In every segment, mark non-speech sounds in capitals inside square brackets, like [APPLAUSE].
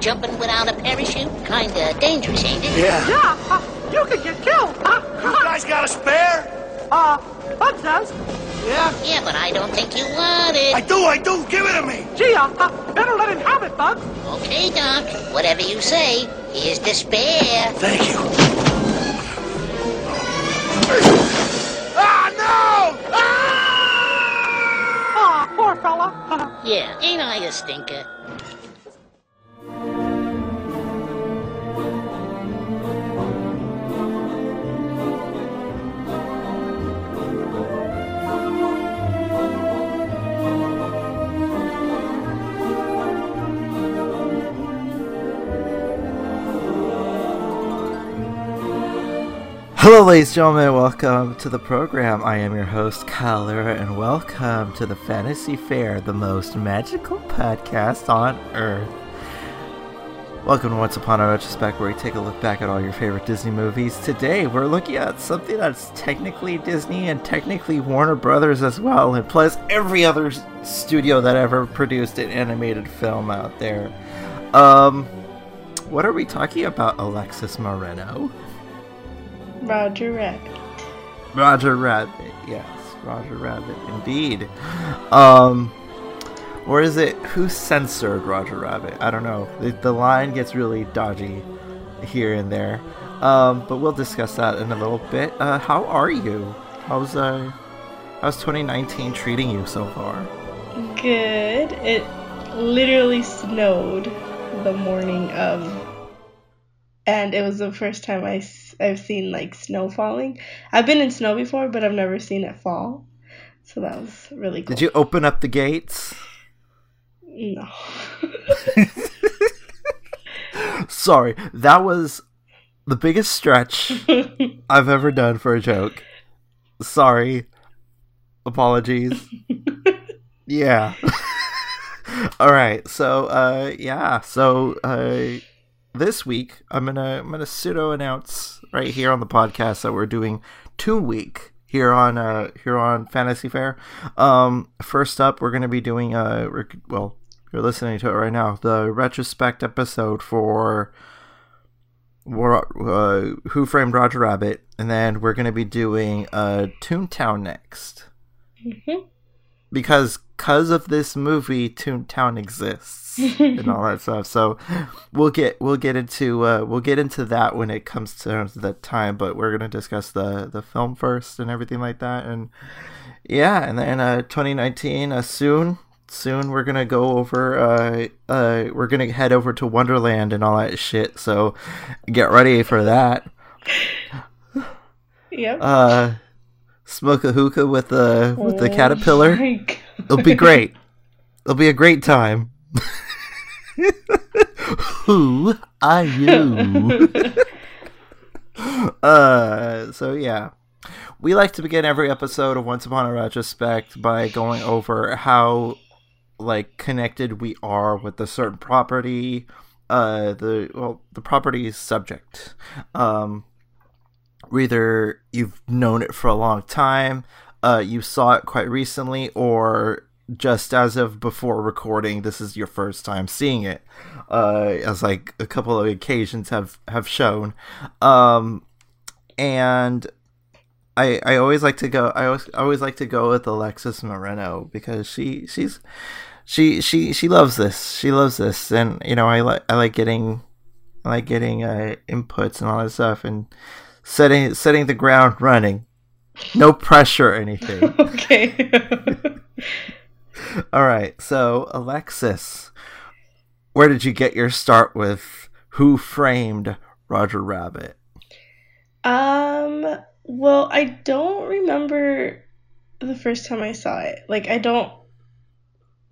jumping without a parachute? Kinda dangerous, ain't it? Yeah. Yeah, uh, you could get killed. Huh? You guys got a spare? Uh, Bud says. Yeah. Yeah, but I don't think you want it. I do, I do. Give it to me. Gee, uh, uh, better let him have it, Bud. Okay, Doc. Whatever you say. Here's the spare. Thank you. Ah, no! Ah! Aw, poor fella. [LAUGHS] Yeah, ain't I a stinker? Hello, ladies and gentlemen. Welcome to the program. I am your host, Kyle Lira, and welcome to the Fantasy Faire, the most magical podcast on Earth. Welcome to Once Upon a Retrospect, where we take a look back at all your favorite Disney movies. Today, we're looking at something that's technically Disney and technically Warner Brothers as well, and plus every other studio that ever produced an animated film out there. Um, what are we talking about, Alexis Moreno? Roger Rabbit. Roger Rabbit, yes, Roger Rabbit, indeed. Um, or is it who censored Roger Rabbit? I don't know. The, the line gets really dodgy here and there. Um, but we'll discuss that in a little bit. Uh, how are you? How's uh, how's 2019 treating you so far? Good. It literally snowed the morning of, and it was the first time I, have seen like snow falling. I've been in snow before, but I've never seen it fall. So that was really cool. Did you open up the gates? No. [LAUGHS] Sorry, that was the biggest stretch [LAUGHS] I've ever done for a joke. Sorry. Apologies. [LAUGHS] yeah. All right. So, uh yeah. So, uh this week I'm going to I'm going to pseudo announce right here on the podcast that we're doing toon week here on uh here on Fantasy Faire. Um first up we're going to be doing uh well, you're listening to it right now. The retrospect episode for uh, Who Framed Roger Rabbit, and then we're going to be doing uh, Toontown next. Mhm. Because cause of this movie, Toontown exists and all that [LAUGHS] stuff. So we'll get we'll get into uh, we'll get into that when it comes to the time. But we're going to discuss the the film first and everything like that. And yeah, and then uh, 2019 uh, soon soon we're gonna go over uh uh we're gonna head over to wonderland and all that shit so get ready for that [LAUGHS] Yep. uh smoke a hookah with the with the Oh caterpillar? it'll be great. It'll be a great time. [LAUGHS] Who are you? [LAUGHS] Uh so yeah. We like to begin every episode of once upon a retrospect by going over how like connected we are with a certain property uh the well the property's subject. Um either you've known it for a long time uh you saw it quite recently or just as of before recording this is your first time seeing it uh as like a couple of occasions have have shown. Um and I, I always like to go I always, always like to go with Alexis Moreno because she she's she she she loves this she loves this. And you know I like I like getting I like getting uh, inputs and all that stuff. And setting setting the ground running no [LAUGHS] pressure or anything [LAUGHS] okay. [LAUGHS] all right so Alexis where did you get your start with who framed Roger Rabbit um. Well, I don't remember the first time I saw it. Like, I don't.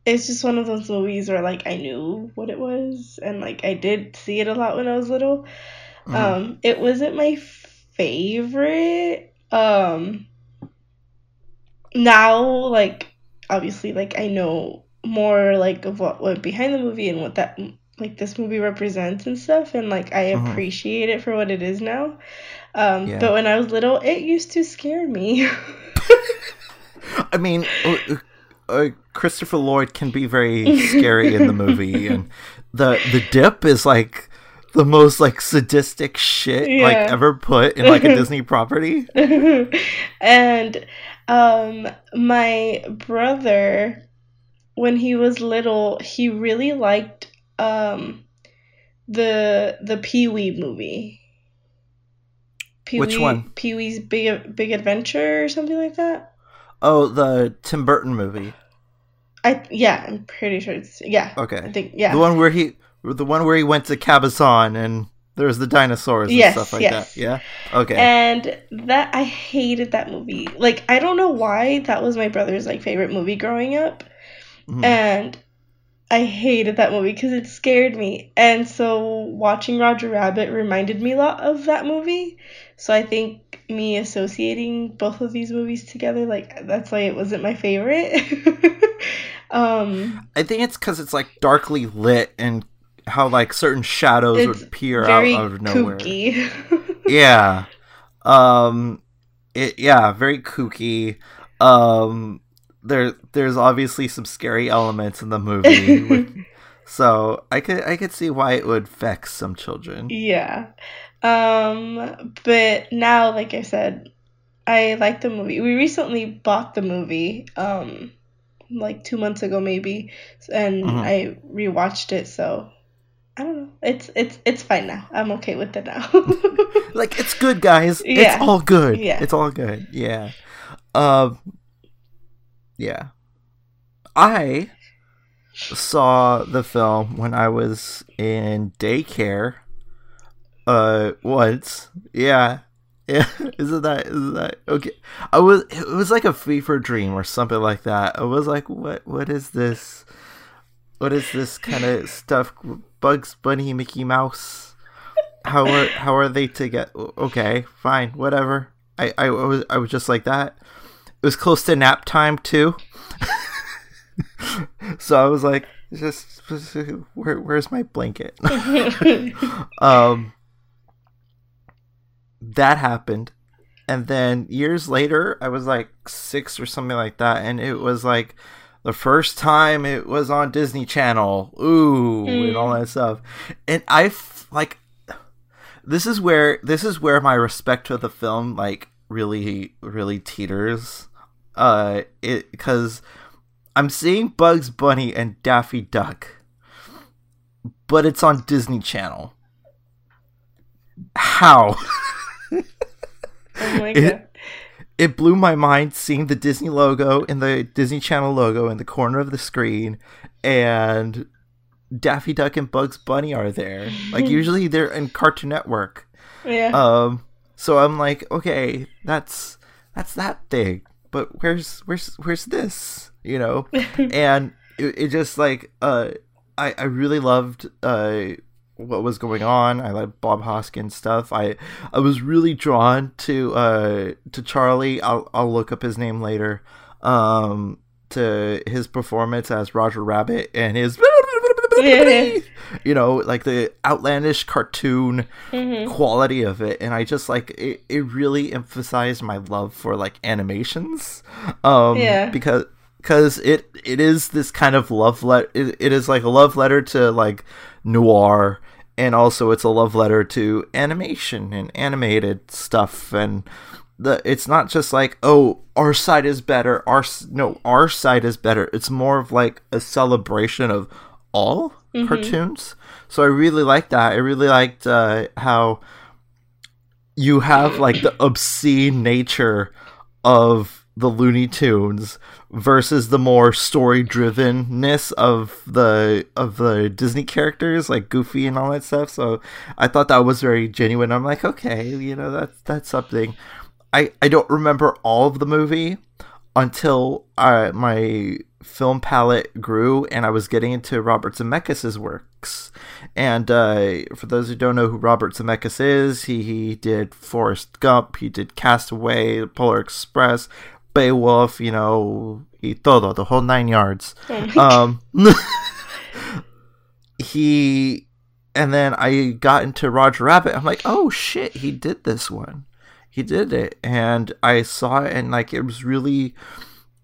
It's just one of those movies where like I knew what it was, and like I did see it a lot when I was little. Mhm. Um, it wasn't my favorite. Um, now like obviously like I know more like of what went behind the movie and what that like this movie represents and stuff, and like I Mhm. appreciate it for what it is now. Um, Yeah. but when I was little, it used to scare me. [LAUGHS] I mean, uh, uh, uh, Christopher Lloyd can be very scary in the movie, and the the dip is like the most like sadistic shit like ever put in like a [LAUGHS] Disney property. [LAUGHS] and um my brother when he was little he really liked um the the pee-wee movie Pee-wee, Which one? pee-wee's big big adventure or something like that Oh, the Tim Burton movie. i yeah i'm pretty sure it's yeah Okay. i think yeah the one where he, the one where he went to Cabazon and there's the dinosaurs and Yes, stuff like yes. that. Yeah. Okay. And that I hated that movie. Like I don't know why that was my brother's like favorite movie growing up. Mhm. And I hated that movie because it scared me. And so watching Roger Rabbit reminded me a lot of that movie. So I think me associating both of these movies together like that's why it wasn't my favorite. [LAUGHS] um I think it's because it's like darkly lit and how like certain shadows It's would peer very out of nowhere. kooky. [LAUGHS] yeah um it yeah very kooky um there there's obviously some scary elements in the movie with- [LAUGHS] so i could i could see why it would vex some children Yeah. Um but now like I said, I like the movie. We recently bought the movie um like 2 months ago maybe and Mhm. I rewatched it so I don't know. It's it's it's fine now. I'm okay with it now. [LAUGHS] like it's good guys Yeah. it's all good Yeah. it's all good yeah um yeah i saw the film when i was in daycare uh once yeah yeah [LAUGHS] isn't that isn't that okay i was it was like a fever dream or something like that i was like what what is this what is this kind of stuff? Bugs bunny mickey mouse? How are how are they to get okay fine whatever. I, I was i was just like that. It was close to nap time too. [LAUGHS] So i was like just, where, where's my blanket? [LAUGHS] Um that happened. And then years later i was like six or something like that and it was like the first time it was on disney channel ooh and all that stuff. And i f- like this is where this is where my respect for the film like really really teeters. Uh it because i'm seeing bugs bunny and daffy duck but it's on disney channel. How? Oh my god. it blew my mind seeing the Disney logo and the Disney Channel logo in the corner of the screen, and Daffy Duck and Bugs Bunny are there. Like [LAUGHS] usually they're in Cartoon Network. Yeah. Um, so I'm like, okay, that's that's that thing, but where's where's where's this? You know, [LAUGHS] and it, it just like uh, I I really loved uh what was going on. I like Bob Hoskins stuff. I I was really drawn to uh to Charlie. I'll I'll look up his name later. Um to his performance as Roger Rabbit and his Yeah. [LAUGHS] you know like the outlandish cartoon Mhm. quality of it and I just like it, it really emphasized my love for like animations um Yeah. because because it it is this kind of love letter it, it is like a love letter to like noir and also it's a love letter to animation and animated stuff. And the it's not just like oh our side is better our no our side is better. It's more of like a celebration of all cartoons. So i really liked that. I really liked uh, how you have like the obscene nature of the Looney Tunes versus the more story drivenness of the of the Disney characters like Goofy and all that stuff. So I thought that was very genuine. I'm like, okay, you know, that's that's something. I I don't remember all of the movie until uh, my film palette grew and I was getting into Robert Zemeckis' works. And uh, for those who don't know who Robert Zemeckis is, he, he did Forrest Gump, he did Castaway, Polar Express, Beowulf, you know, y todo, the whole nine yards. Um, [LAUGHS] [LAUGHS] he, and then I got into Roger Rabbit. I'm like, oh shit, he did this one. He did it. And I saw it and like, it was really,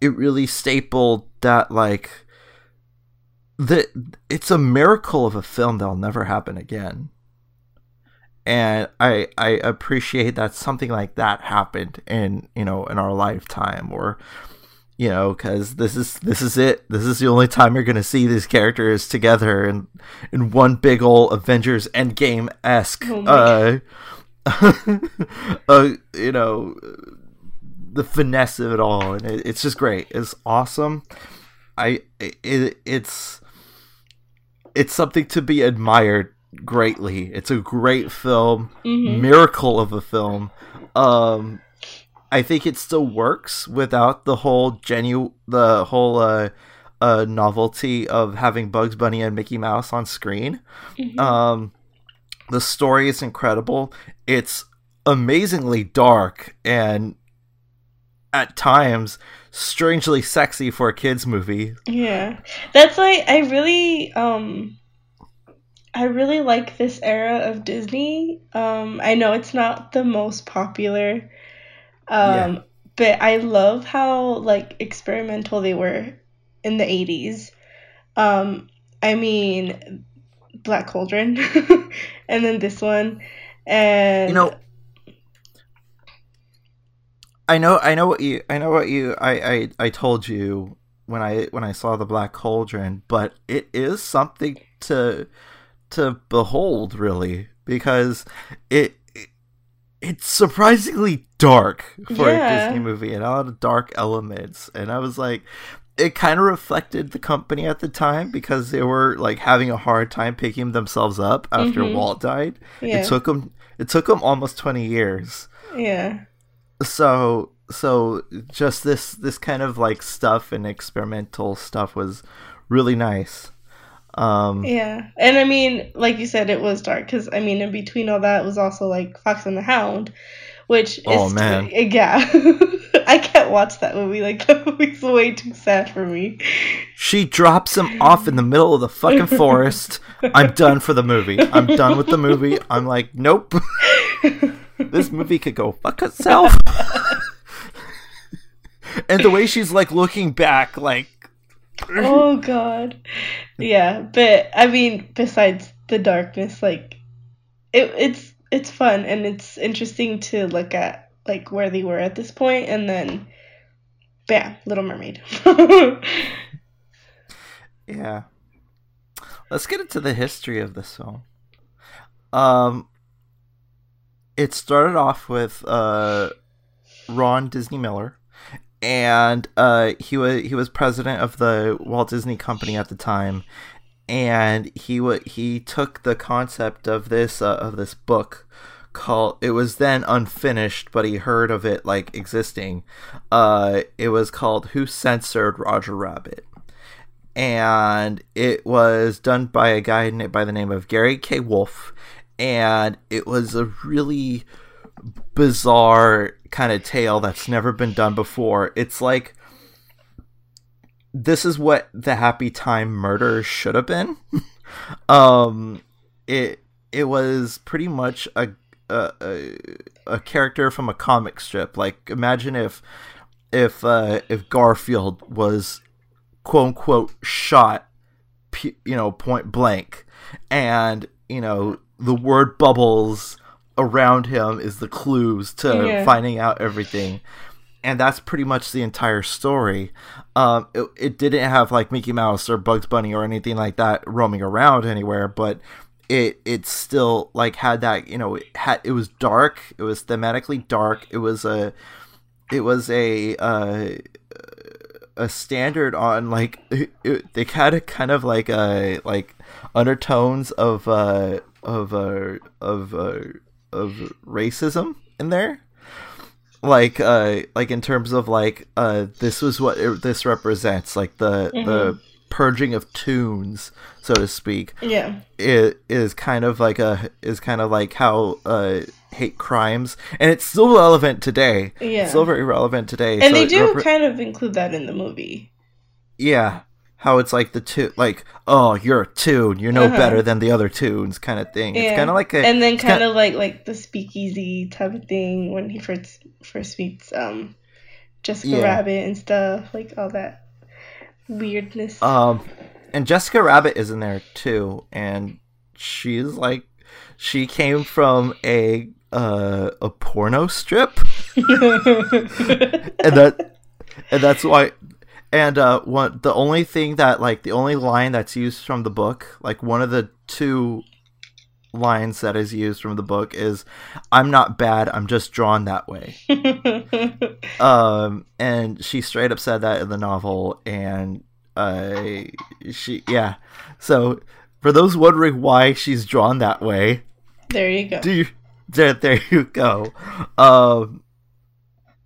it really stapled that like the it's a miracle of a film that'll never happen again and i i appreciate that something like that happened in you know in our lifetime or you know because this is this is it. This is the only time you're gonna see these characters together in in one big old avengers endgame esque Oh uh [LAUGHS] uh you know the finesse of it all. And it, it's just great. It's awesome. I it, it's it's something to be admired greatly it's a great film Mhm. miracle of a film um i think it still works without the whole genu the whole uh uh novelty of having bugs bunny and mickey mouse on screen Mhm. um the story is incredible it's amazingly dark and at times strangely sexy for a kids movie Yeah. That's like I really um I really like this era of Disney. Um I know it's not the most popular um Yeah. but I love how like experimental they were in the 80s. Um I mean Black Cauldron [LAUGHS] and then this one and you know I know I know what you I know what you I, I I told you when I when I saw the Black Cauldron, but it is something to to behold really because it, it it's surprisingly dark for Yeah. a Disney movie and a lot of dark elements and I was like it kind of reflected the company at the time because they were like having a hard time picking themselves up after Mhm. Walt died. yeah. It took them it took them almost 20 years yeah. so so just this this kind of like stuff and experimental stuff was really nice um Yeah, and I mean, like you said, it was dark because I mean, in between all that was also like Fox and the Hound, which is Oh, man. yeah, [LAUGHS] I can't watch that movie. Like [LAUGHS] that movie's way too sad for me. she drops him off in the middle of the fucking forest i'm done for the movie i'm done with the movie i'm like nope [LAUGHS] this movie could go fuck itself and the way she's like looking back like oh [LAUGHS] God, yeah, but I mean, besides the darkness, like it, it's it's fun and it's interesting to look at like where they were at this point, and then, bam, Little Mermaid. [LAUGHS] Yeah. Let's get into the history of this song Um it started off with uh Ron Disney Miller and uh he was he was president of the Walt Disney Company at the time and he wa he took the concept of this uh, of this book called it was then unfinished but he heard of it like existing uh it was called Who Censored Roger Rabbit and it was done by a guy by the name of Gary K. Wolf, and it was a really bizarre kind of tale that's never been done before. It's like this is what the Happy Time Murder should have been. [LAUGHS] um, it it was pretty much a a, a a character from a comic strip. Like imagine if if uh, if Garfield was quote unquote shot you know point blank and you know the word bubbles around him is the clues to Yeah. finding out everything. And that's pretty much the entire story. Um it, it didn't have like mickey mouse or bugs bunny or anything like that roaming around anywhere but it it still like had that you know it had it was dark. It was thematically dark. It was a it was a uh a standard on like it, [LAUGHS] it- they had a kind of like a like undertones of uh of uh of uh of racism in there. Like uh like in terms of like uh this was what it, this represents like the the purging of tunes so to speak. Yeah, it is kind of like a is kind of like how uh hate crimes and it's still relevant today. Yeah. still very relevant today and So they do repre- kind of include that in the movie. yeah how it's like the two like oh you're a tune you're no Uh-huh. better than the other tunes kind of thing yeah. it's kind of like a and then kind of like like the speakeasy type of thing when he first first meets um Jessica Yeah. Rabbit and stuff, like all that weirdness. Um, and Jessica Rabbit is in there too, and she's like, she came from a uh, a porno strip, [LAUGHS] and that and that's why. And uh, one the only thing that like the only line that's used from the book, like one of the two lines that is used from the book is, "I'm not bad. I'm just drawn that way." [LAUGHS] um and she straight up said that in the novel and uh she yeah so for those wondering why she's drawn that way there you go. do you there, there you go um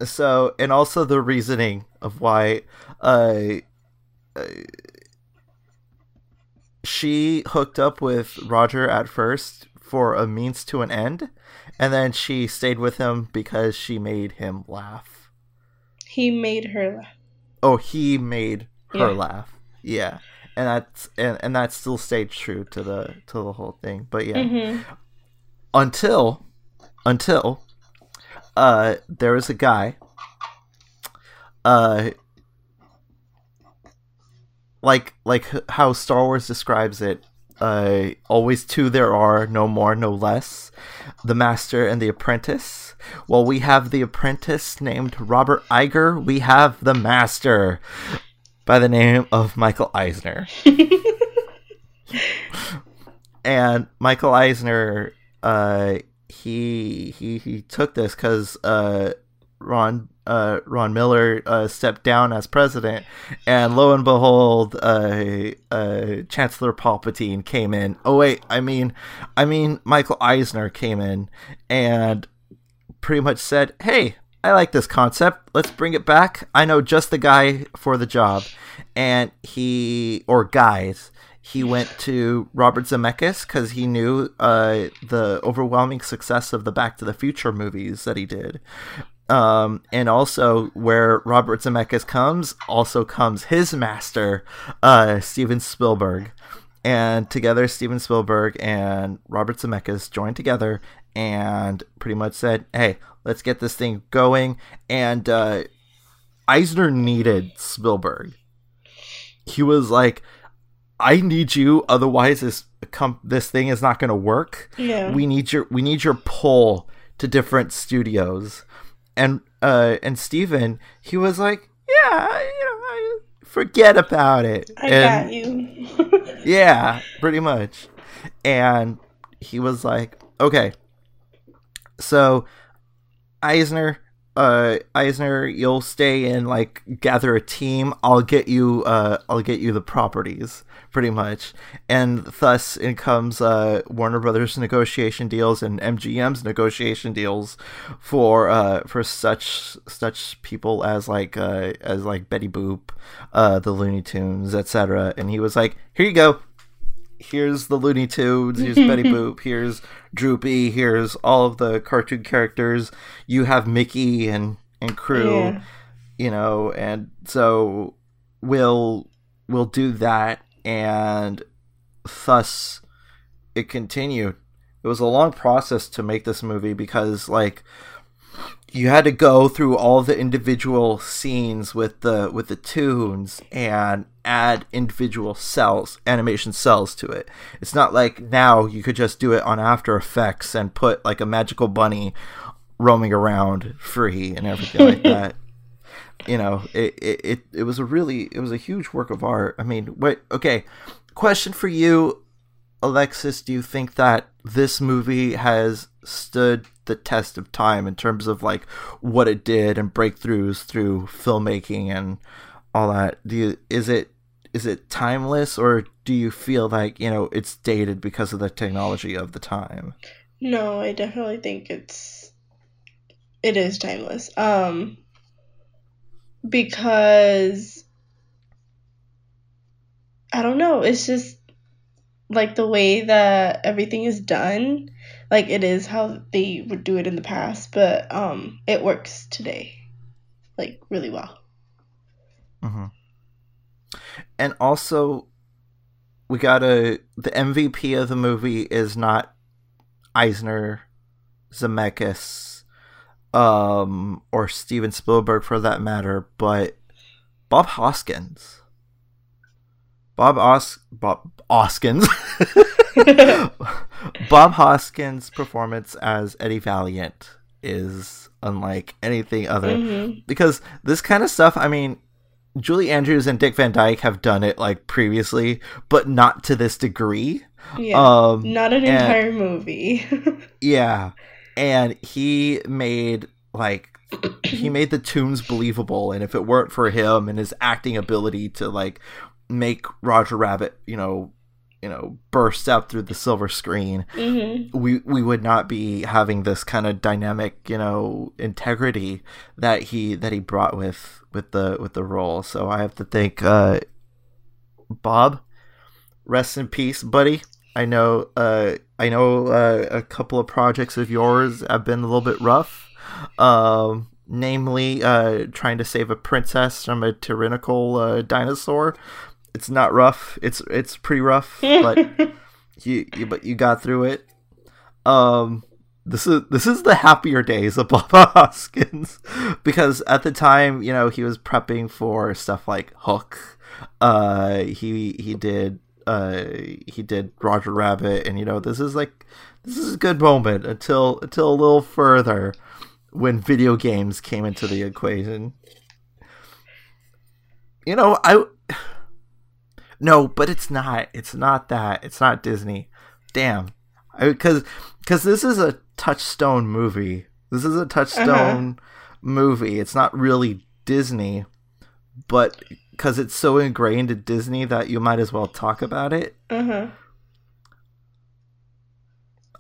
so and also the reasoning of why uh, uh she hooked up with Roger at first for a means to an end and then she stayed with him because she made him laugh He made her laugh. Oh, he made her Yeah. laugh. Yeah. And that's and, and that still stayed true to the to the whole thing. But yeah. hmm Until until uh there was a guy uh like like how Star Wars describes it uh always two there are no more no less the master and the apprentice. Well we have the apprentice named Robert Iger. We have the master by the name of Michael Eisner. [LAUGHS] And Michael Eisner, uh, he he he took this because uh, Ron uh, Ron Miller uh, stepped down as president, and lo and behold, uh, Chancellor Palpatine came in. Oh wait, I mean, I mean Michael Eisner came in and pretty much said, "Hey, I like this concept. Let's bring it back. I know just the guy for the job." And he or guys, he went to Robert Zemeckis because he knew uh, the overwhelming success of the Back to the Future movies that he did. Um, and also where Robert Zemeckis comes, also comes his master, uh, Steven Spielberg. And together, Steven Spielberg and Robert Zemeckis joined together and pretty much said, "Hey, let's get this thing going." And uh, Eisner needed Spielberg. He was like, "I need you, otherwise this com- this thing is not going to work. Yeah. We need your we need your pull to different studios." And uh, and Steven, he was like, "Yeah, you know, I, forget about it." I and, got you. [LAUGHS] yeah, pretty much. And he was like, okay. So Eisner, uh Eisner, you'll stay and like gather a team. I'll get you uh I'll get you the properties, pretty much. And thus in comes uh Warner Brothers negotiation deals and MGM's negotiation deals for uh for such such people as like uh as like Betty Boop, uh the Looney Tunes, etc. And he was like, Here you go here's the Looney Tunes, here's Betty [LAUGHS] Boop, here's Droopy, here's all of the cartoon characters. You have Mickey and and crew, Yeah. you know, and so we'll we'll do that, and thus it continued. It was a long process to make this movie because like you had to go through all the individual scenes with the with the tunes and add individual cells animation cells to it. It's not like now you could just do it on after effects and put like a magical bunny roaming around free and everything like [LAUGHS] that. You know it, it it it was a really it was a huge work of art. I mean what okay question for you alexis. Do you think that this movie has stood the test of time in terms of like what it did and breakthroughs through filmmaking and all that do you is it is it timeless or do you feel like you know it's dated because of the technology of the time No, I definitely think it's it is timeless. Um because I don't know, it's just like the way that everything is done, like it is how they would do it in the past, but um it works today. Like really well. hmm And also, we got a The MVP of the movie is not Eisner, Zemeckis. um, or Steven Spielberg for that matter, but Bob Hoskins. Bob Os Bob Hoskins. [LAUGHS] [LAUGHS] Bob Hoskins' performance as Eddie Valiant is unlike anything other Mhm. because this kind of stuff, I mean, Julie Andrews and Dick Van Dyke have done it like previously, but not to this degree. Yeah. Um, Not an and- entire movie. [LAUGHS] Yeah. And he made like he made the tunes believable and if it weren't for him and his acting ability to like make Roger Rabbit, you know, you know, burst out through the silver screen, hmm we we would not be having this kind of dynamic, you know, integrity that he that he brought with with the with the role. So I have to thank uh Bob. Rest in peace, buddy. I know uh I know uh, a couple of projects of yours have been a little bit rough. Um namely uh trying to save a princess from a tyrannical uh, dinosaur. It's not rough. It's it's pretty rough, but [LAUGHS] you, you but you got through it. Um, this is this is the happier days of Bob [LAUGHS] Hoskins because at the time, you know, he was prepping for stuff like Hook. Uh, he he did uh he did Roger Rabbit, and you know, this is like this is a good moment until until a little further when video games came into the equation. You know, I no, but it's not. It's not that. It's not Disney. Damn. Because because this is a touchstone movie. This is a touchstone movie. It's not really Disney, but because it's so ingrained in Disney that you might as well talk about it. uh-huh.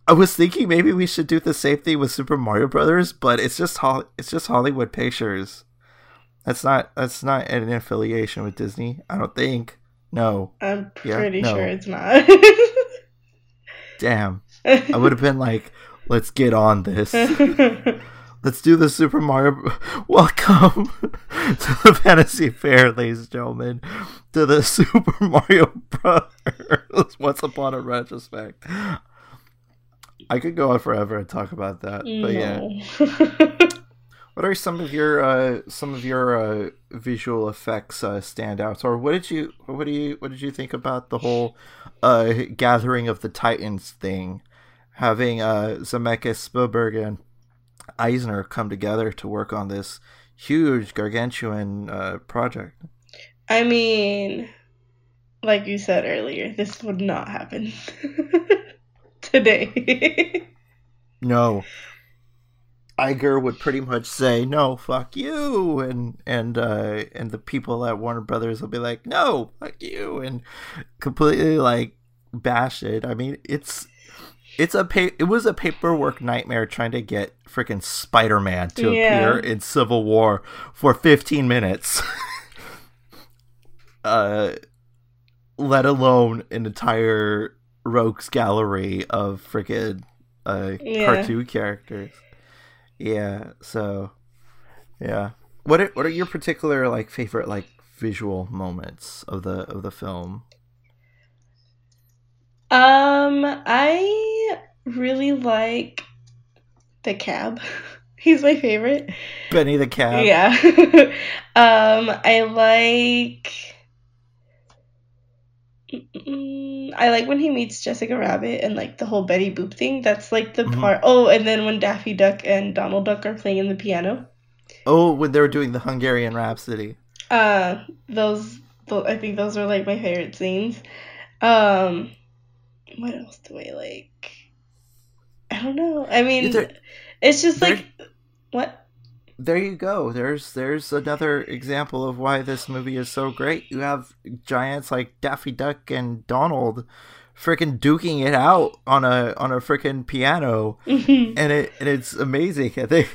I was thinking maybe we should do the same thing with Super Mario Brothers, but it's just Hol- it's just Hollywood Pictures. That's not that's not an affiliation with Disney. I don't think. No. I'm Yeah, pretty no. sure it's not. [LAUGHS] Damn. I would have been like, let's get on this. [LAUGHS] Let's do the Super Mario. [LAUGHS] Welcome to the Fantasy Faire, ladies and gentlemen, to the Super Mario Brothers Once Upon a Retrospect. I could go on forever and talk about that, but yeah. What are some of your uh, some of your uh, visual effects uh, standouts, or what did you what do you what did you think about the whole uh, gathering of the Titans thing, having uh, Zemeckis, Spielberg, and Eisner come together to work on this huge gargantuan uh, project? I mean, like you said earlier, this would not happen [LAUGHS] today. No. Iger would pretty much say no, fuck you, and and uh, and the people at Warner Brothers will be like no, fuck you, and completely like bash it. I mean, it's it's a pa- it was a paperwork nightmare trying to get freaking Spider Man to Yeah. appear in Civil War for 15 minutes. [LAUGHS] uh, let alone an entire rogues gallery of freaking uh, Yeah. cartoon characters. Yeah, so yeah. What are, what are your particular like favorite like visual moments of the of the film? um, I really like the cab. [LAUGHS] He's my favorite. Benny the Cab. Yeah. [LAUGHS] um, I like. Mm, I like when he meets Jessica Rabbit and like the whole Betty Boop thing. That's like the Mhm. part. Oh, and then when Daffy Duck and Donald Duck are playing in the piano. Oh, when they were doing the Hungarian Rhapsody. Uh, those, tho- I think those are like my favorite scenes. Um, what else do I like? I don't know. I mean, There- it's just like what? There you go. There's there's another example of why this movie is so great. You have giants like Daffy Duck and Donald freaking duking it out on a on a freaking piano [LAUGHS] and it and it's amazing. And they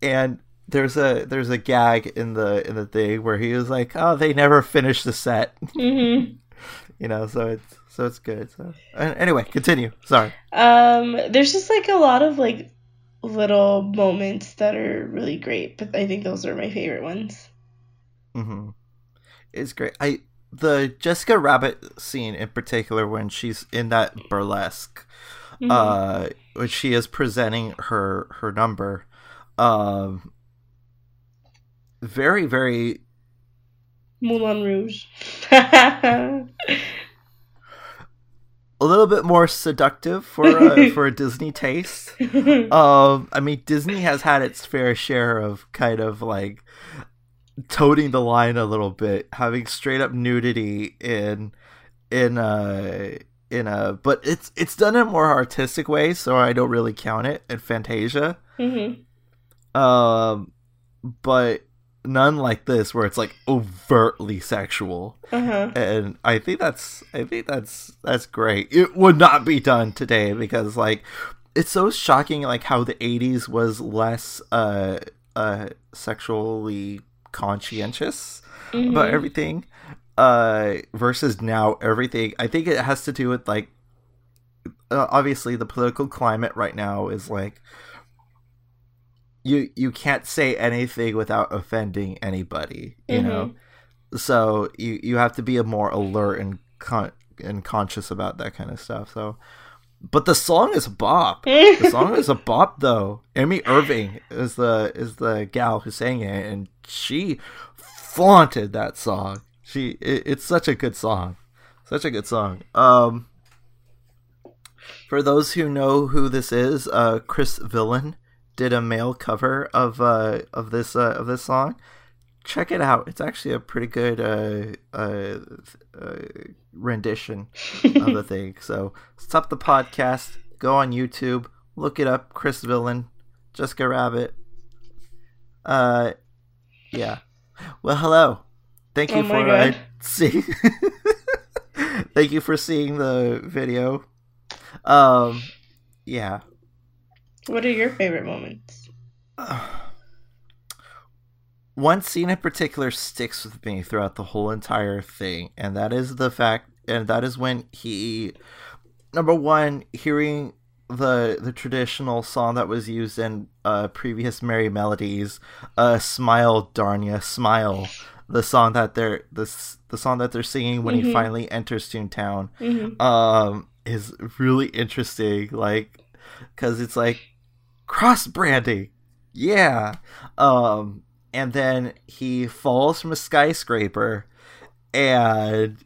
and there's a there's a gag in the in the thing where he was like, "Oh, they never finished the set." hmm [LAUGHS] you know, so it's so it's good. So anyway, continue. Sorry. Um, there's just like a lot of like little moments that are really great, but I think those are my favorite ones. hmm It's great. I the Jessica Rabbit scene in particular when she's in that burlesque, Mhm. uh, when she is presenting her her number, Um, very very Moulin Rouge. [LAUGHS] a little bit more seductive for uh, [LAUGHS] for a Disney taste. [LAUGHS] Um, I mean, Disney has had its fair share of kind of like toting the line a little bit, having straight up nudity in in a in a, but it's it's done in a more artistic way, so I don't really count it in Fantasia. hmm Um, but none like this where it's like overtly sexual Uh-huh. and I think that's I think that's that's great. It would not be done today because like it's so shocking like how the 80s was less uh uh sexually conscientious about Mhm. everything uh versus now everything. I think it has to do with like uh, obviously the political climate right now is like you you can't say anything without offending anybody, you Mhm. know so you you have to be a more alert and con- and conscious about that kind of stuff so. But the song is a bop. [LAUGHS] The song is a bop though. Amy Irving is the is the gal who sang it and she flaunted that song. She it, it's such a good song. Such a good song. Um for those who know who this is uh Chris Villain did a male cover of uh of this uh, of this song check it out. It's actually a pretty good uh, uh, uh, rendition of the [LAUGHS] thing. So stop the podcast, go on YouTube, look it up. Chris Villain, Jessica Rabbit. Uh, yeah. Well, hello. Thank you Oh for uh, [LAUGHS] seeing. [LAUGHS] Thank you for seeing the video. Um, yeah. What are your favorite moments? [SIGHS] one scene in particular sticks with me throughout the whole entire thing, and that is the fact, and that is when he, number one, hearing the the traditional song that was used in uh, previous Merrie Melodies, uh, "Smile, Darn Ya, Smile," the song that they're this the song that they're singing when he Mhm. finally enters Toontown, hmm um, is really interesting. Like, because it's like cross branding, yeah. Um, and then he falls from a skyscraper, and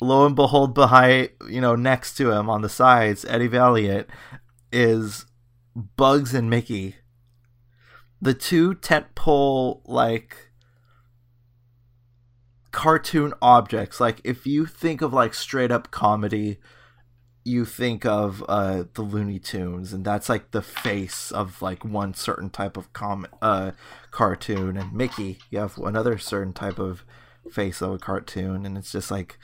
lo and behold, behind you know next to him on the sides, Eddie Valiant is Bugs and Mickey, the two tentpole like cartoon objects. Like if you think of like straight up comedy, you think of uh the Looney Tunes, and that's like the face of like one certain type of com uh cartoon, and Mickey, you have another certain type of face of a cartoon, and it's just like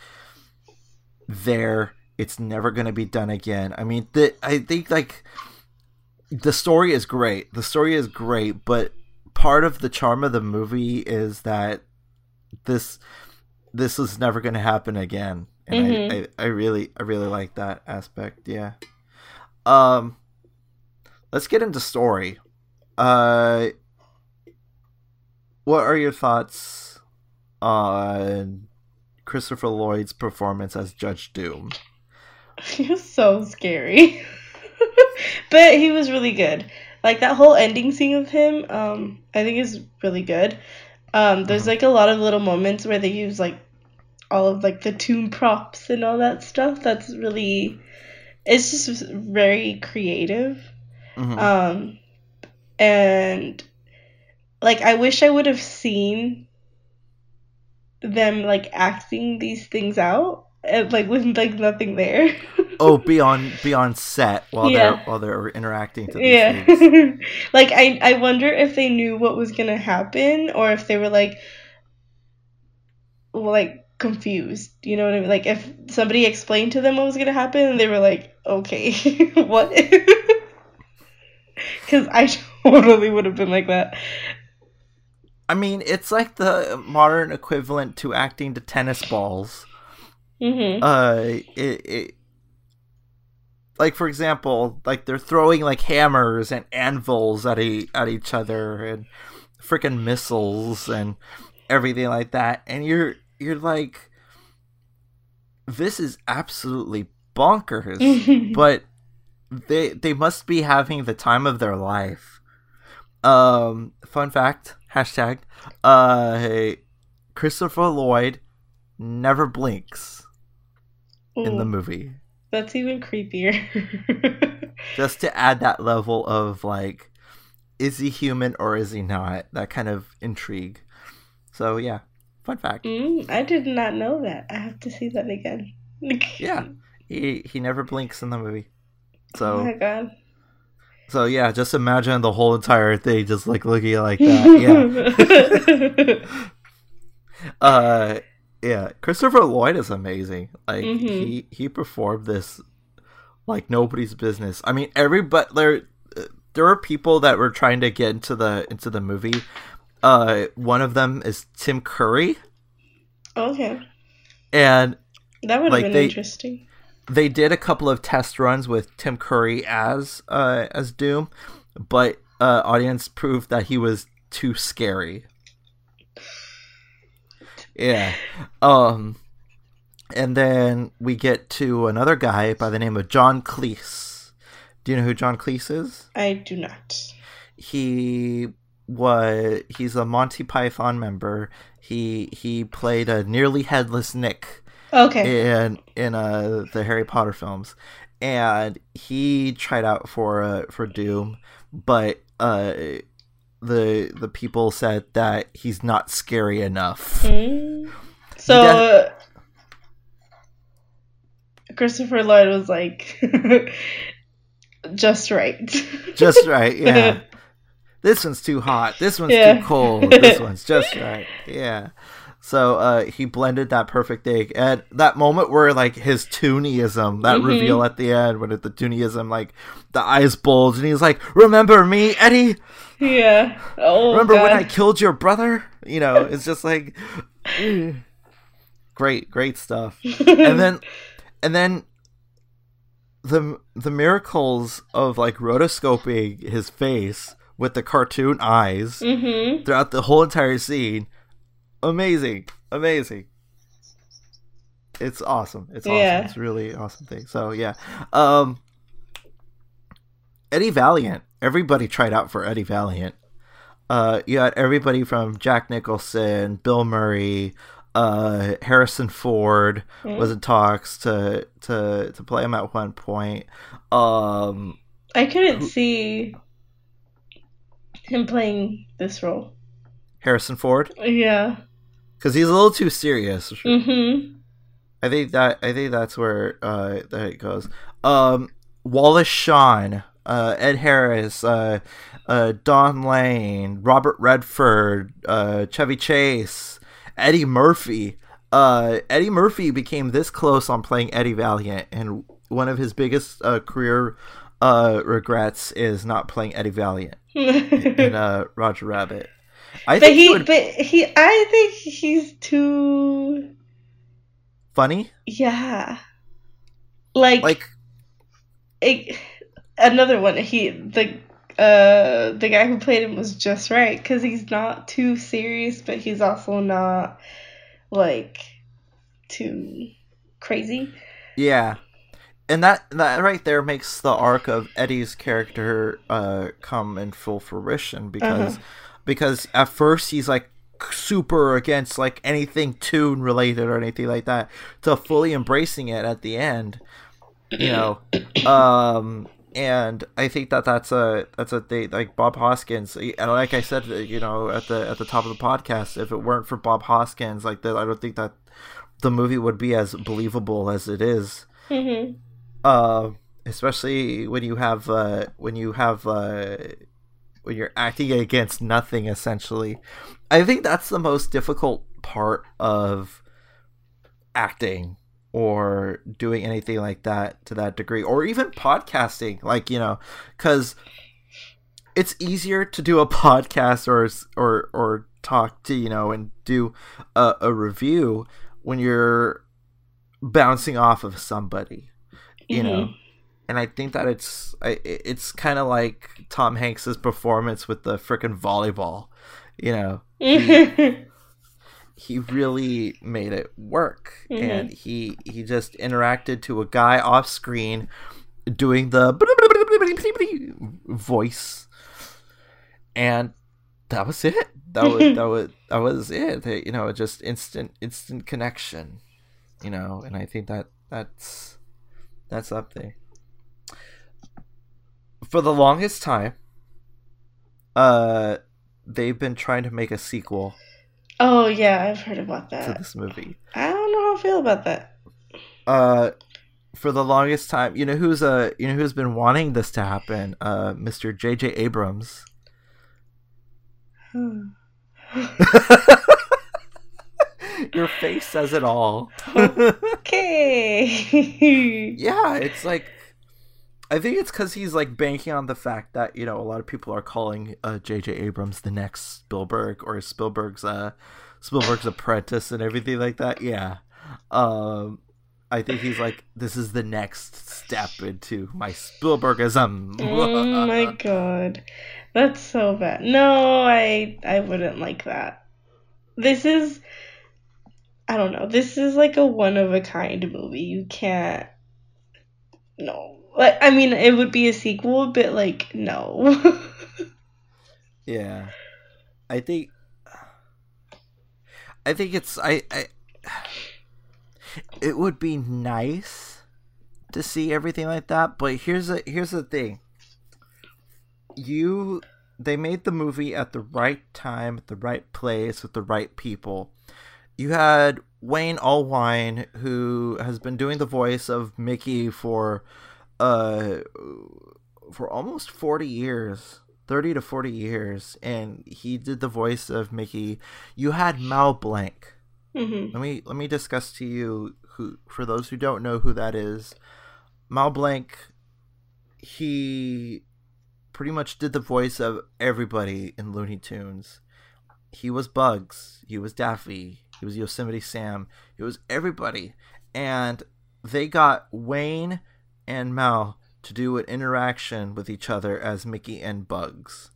there. It's never gonna be done again. I mean, the I think like the story is great. The story is great, but part of the charm of the movie is that this this is never going to happen again and Mhm. I, I i really i really like that aspect yeah um let's get into story uh what are your thoughts on christopher lloyd's performance as judge doom [LAUGHS] He was so scary. [LAUGHS] but he was really good. Like that whole ending scene of him, um, I think is really good. Um, there's like a lot of little moments where they use like all of like the toon props and all that stuff. That's really it's just very creative. Mhm. Um, and like I wish I would have seen them like acting these things out and like with like nothing there. [LAUGHS] oh be on be on set while Yeah. they're while they're interacting to these yeah. [LAUGHS] like I I wonder if they knew what was gonna happen or if they were like like confused. You know what I mean? Like if somebody explained to them what was gonna happen and they were like, okay, [LAUGHS] what? [LAUGHS] Because I [LAUGHS] totally would have been like that. I mean, it's like the modern equivalent to acting to tennis balls. hmm Uh, it, it like for example, like they're throwing like hammers and anvils at e- at each other and freaking missiles and everything like that, and you're you're like, this is absolutely bonkers, [LAUGHS] but they they must be having the time of their life Um, fun fact, hashtag, uh, hey, Christopher Lloyd never blinks in the movie. That's even creepier. [LAUGHS] Just to add that level of like, is he human or is he not? That kind of intrigue. So yeah, fun fact. mm, I did not know that. I have to see that again. [LAUGHS] Yeah, he he never blinks in the movie. Oh So my god. so yeah, just imagine the whole entire thing just like looking like that. Yeah. [LAUGHS] uh yeah christopher lloyd is amazing like Mhm. he he performed this like nobody's business i mean everybody there there were people that were trying to get into the into the movie uh one of them is tim curry okay. and That would have Like, been they- interesting. they did a couple of test runs with tim curry as uh as doom but uh audience proved that he was too scary yeah um and then we get to another guy by the name of john cleese do you know who john cleese is I do not. he was he's a monty python member he he played a nearly headless nick Okay. in in uh the Harry Potter films, and he tried out for uh for Doom, but uh the the people said that he's not scary enough. Mm. So Yeah. Christopher Lloyd was like [LAUGHS] just right. Just right, [LAUGHS] yeah. This one's too hot. This one's Yeah. too cold. [LAUGHS] This one's just right. Yeah. So uh, he blended that perfect thing, and that moment where like his Toonieism, that Mhm. reveal at the end when it, the Toonieism, like the eyes bulge, and he's like, "Remember me, Eddie? yeah. Oh Remember God. when I killed your brother?" You know, it's just like great, great stuff. and then, [LAUGHS] and then the the miracles of like rotoscoping his face with the cartoon eyes Mhm. throughout the whole entire scene. Amazing. Amazing. It's awesome. It's awesome. Yeah. it's really awesome thing. So yeah. Um eddie valiant. Everybody tried out for eddie valiant. Uh you had everybody from jack nicholson bill murray uh harrison ford was in talks to to to play him at one point. Um I couldn't see him playing this role. harrison ford Yeah. because he's a little too serious Mhm. I think that I think that's where uh that it goes. Um Wallace Shawn, uh Ed Harris, uh uh Don Lane, Robert Redford, uh Chevy Chase, Eddie Murphy. Uh Eddie Murphy became this close on playing Eddie Valiant and one of his biggest uh career uh regrets is not playing Eddie Valiant in [LAUGHS] uh Roger Rabbit. I but think he he, would but he, I think he's too. funny. Yeah. Like, Like it, another one. He the uh the guy who played him was just right because he's not too serious, but he's also not like too crazy. Yeah. And that that right there makes the arc of Eddie's character uh come in full fruition because Uh-huh. because at first he's like super against like anything toon related or anything like that to fully embracing it at the end you know [COUGHS] um and i think that that's a that's a thing like bob hoskins and like i said you know at the at the top of the podcast if it weren't for bob hoskins like that i don't think that the movie would be as believable as it is hmm uh, especially when you have uh, when you have uh, when you're acting against nothing essentially. I think that's the most difficult part of acting or doing anything like that to that degree or even podcasting like you know because it's easier to do a [LAUGHS] podcast or or or talk to you know and do a, a review when you're bouncing off of somebody you know and i think that it's I, it's kind of like tom hanks's performance with the frickin' volleyball you know he [LAUGHS] he really made it work Mhm. and he he just interacted to a guy off screen doing the voice and that was it. That was [LAUGHS] that was that was it. You know, just instant instant connection. You know, and I think that that's that's up there. For the longest time, uh, they've been trying to make a sequel Oh yeah, I've heard about to that. this movie. I don't know how I feel about that. Uh, for the longest time, you know who's uh you know who's been wanting this to happen? Uh, Mr. J.J. Abrams. Hmm. [LAUGHS] [LAUGHS] Your face says it all. okay. [LAUGHS] yeah, it's like I think it's because he's like banking on the fact that you know a lot of people are calling uh, J.J. Abrams the next Spielberg or Spielberg's uh Spielberg's apprentice and everything like that. Yeah, um, I think he's like this is the next step into my Spielbergism. oh my [LAUGHS] god. That's so bad. No, I I wouldn't like that. This is I don't know. This is like a one of a kind movie. You can't No. Like I mean it would be a sequel, but like no. [LAUGHS] Yeah, I think I think it's I, I it would be nice to see everything like that, but here's a here's the thing. You they made the movie at the right time, at the right place, with the right people. You had Wayne Allwine, who has been doing the voice of Mickey for uh for almost 40 years 30 to 40 years and he did the voice of mickey. You had mel blanc. Hmm let me let me discuss to you who for those who don't know who that is. Mel blanc he pretty much did the voice of everybody in looney tunes. He was bugs. He was daffy he was yosemite sam it was everybody and they got wayne and mel to do an interaction with each other as mickey and bugs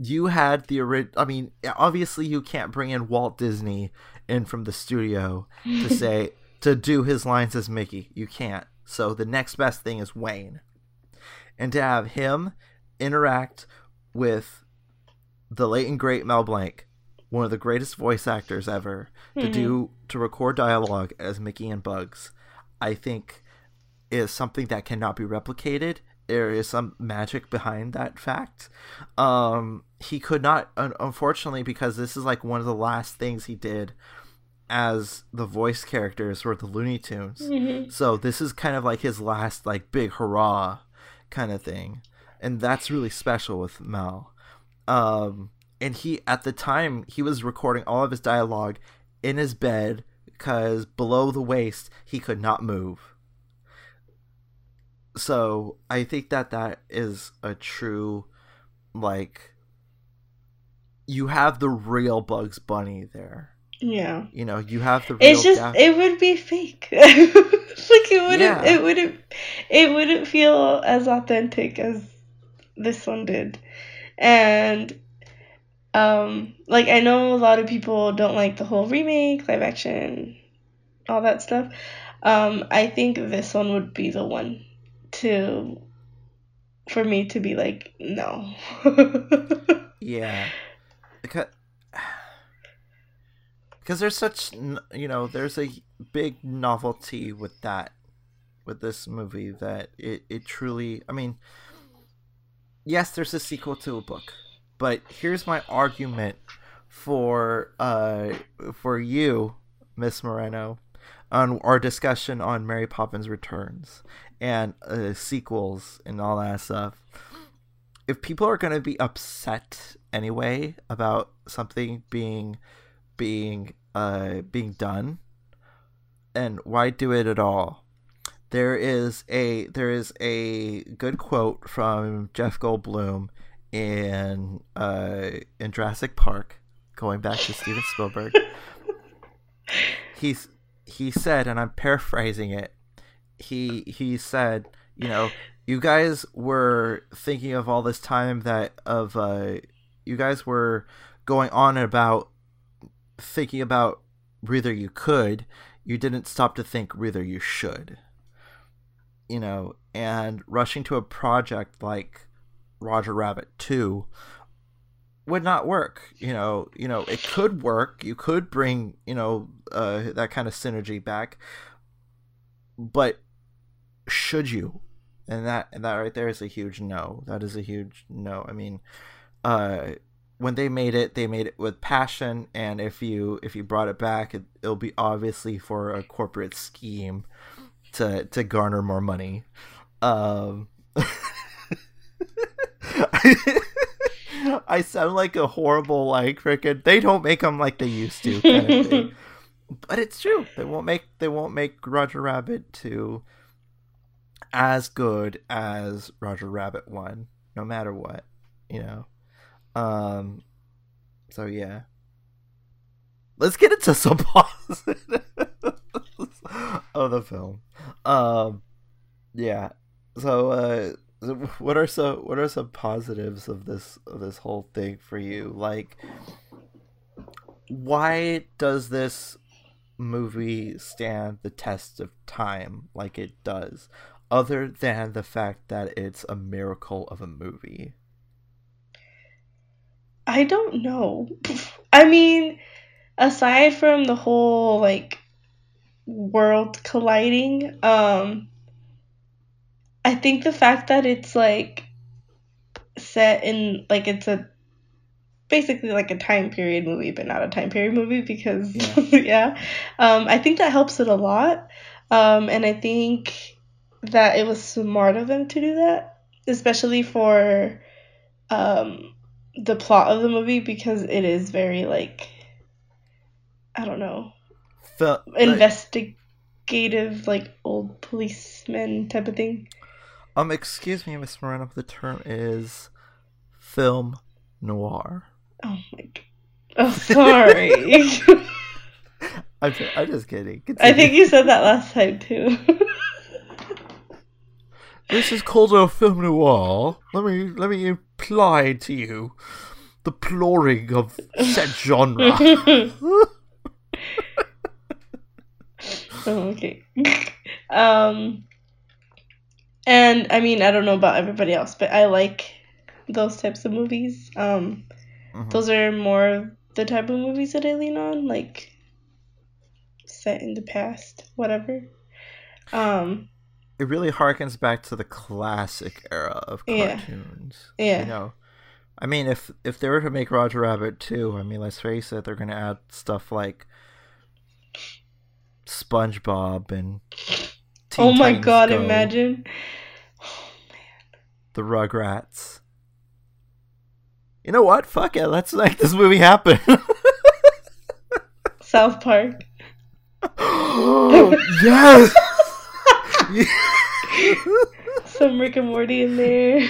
you had the original. I mean, obviously, you can't bring in Walt Disney in from the studio to [LAUGHS] say to do his lines as Mickey. You can't. So the next best thing is Wayne, and to have him interact with the late and great Mel Blanc, one of the greatest voice actors ever, to do to record dialogue as Mickey and Bugs, I think is something that cannot be replicated. There is some magic behind that fact. Um, he could not, un- unfortunately, because this is like one of the last things he did as the voice characters for the Looney Tunes. So this is kind of like his last like big hurrah kind of thing, and that's really special with Mel. Um, and he at the time he was recording all of his dialogue in his bed because below the waist he could not move so i think that that is a true like you have the real bugs bunny there Yeah. you know you have the real It's just it would be fake. [LAUGHS] like it wouldn't Yeah. it wouldn't it wouldn't feel as authentic as this one did. And um like I know a lot of people don't like the whole remake, live action, all that stuff. Um I think this one would be the one to for me to be like no. [LAUGHS] Yeah, because [SIGHS] because there's such you know there's a big novelty with that with this movie that it it truly I mean yes there's a sequel to a book but here's my argument for uh for you Miss Moreno on our discussion on Mary Poppins Returns and uh, sequels and all that stuff. If people are going to be upset anyway about something being being uh being done and why do it at all there is a there is a good quote from Jeff Goldblum in uh in Jurassic Park going back to Steven Spielberg. [LAUGHS] He's he said and I'm paraphrasing it he he said you know you guys were thinking of all this time that of uh you guys were going on about thinking about whether you could. You didn't stop to think whether you should you know, and rushing to a project like Roger Rabbit 2 would not work. You know, you know, it could work. You could bring, you know, uh, that kind of synergy back. But should you? And that and that right there is a huge no. That is a huge no. I mean, uh when they made it, they made it with passion and if you if you brought it back, it, it'll be obviously for a corporate scheme to to garner more money. Um [LAUGHS] I sound like a horrible like freaking. They don't make them like they used to, kind of thing. [LAUGHS] but it's true. They won't make they won't make Roger Rabbit two as good as Roger Rabbit one, no matter what, you know. Um. So yeah. Let's get into some [LAUGHS] positives of the film. Um. Yeah. So uh [LAUGHS] what are some what are some positives of this of this whole thing for you like why does this movie stand the test of time like it does other than the fact that it's a miracle of a movie I don't know. [LAUGHS] I mean, aside from the whole like world colliding, um I think the fact that it's like set in like it's a basically like a time period movie but not a time period movie because yeah, [LAUGHS] yeah. Um, I think that helps it a lot. Um, and I think that it was smart of them to do that, especially for um, the plot of the movie because it is very like I don't know Felt, investigative like old policeman type of thing. Um, excuse me, Miss Moreno, the term is film noir. Oh my god. Oh, sorry. [LAUGHS] I'm, I'm just kidding. Continue. I think you said that last time too. [LAUGHS] this is called a film noir. Let me let me imply to you the ploring of said genre. [LAUGHS] oh, okay. [LAUGHS] Um and I mean, I don't know about everybody else, but I like those types of movies. Um, mm-hmm. Those are more the type of movies that I lean on, like set in the past, whatever. Um, it really harkens back to the classic era of cartoons. Yeah. yeah. You know, I mean, if if they were to make Roger Rabbit too, I mean, let's face it, they're going to add stuff like SpongeBob and. Teen oh my Titans god! Go. Imagine [SIGHS] the Rugrats. You know what? Fuck it. Let's make this movie happen. [LAUGHS] South Park. [GASPS] yes. [LAUGHS] Some Rick and Morty in there.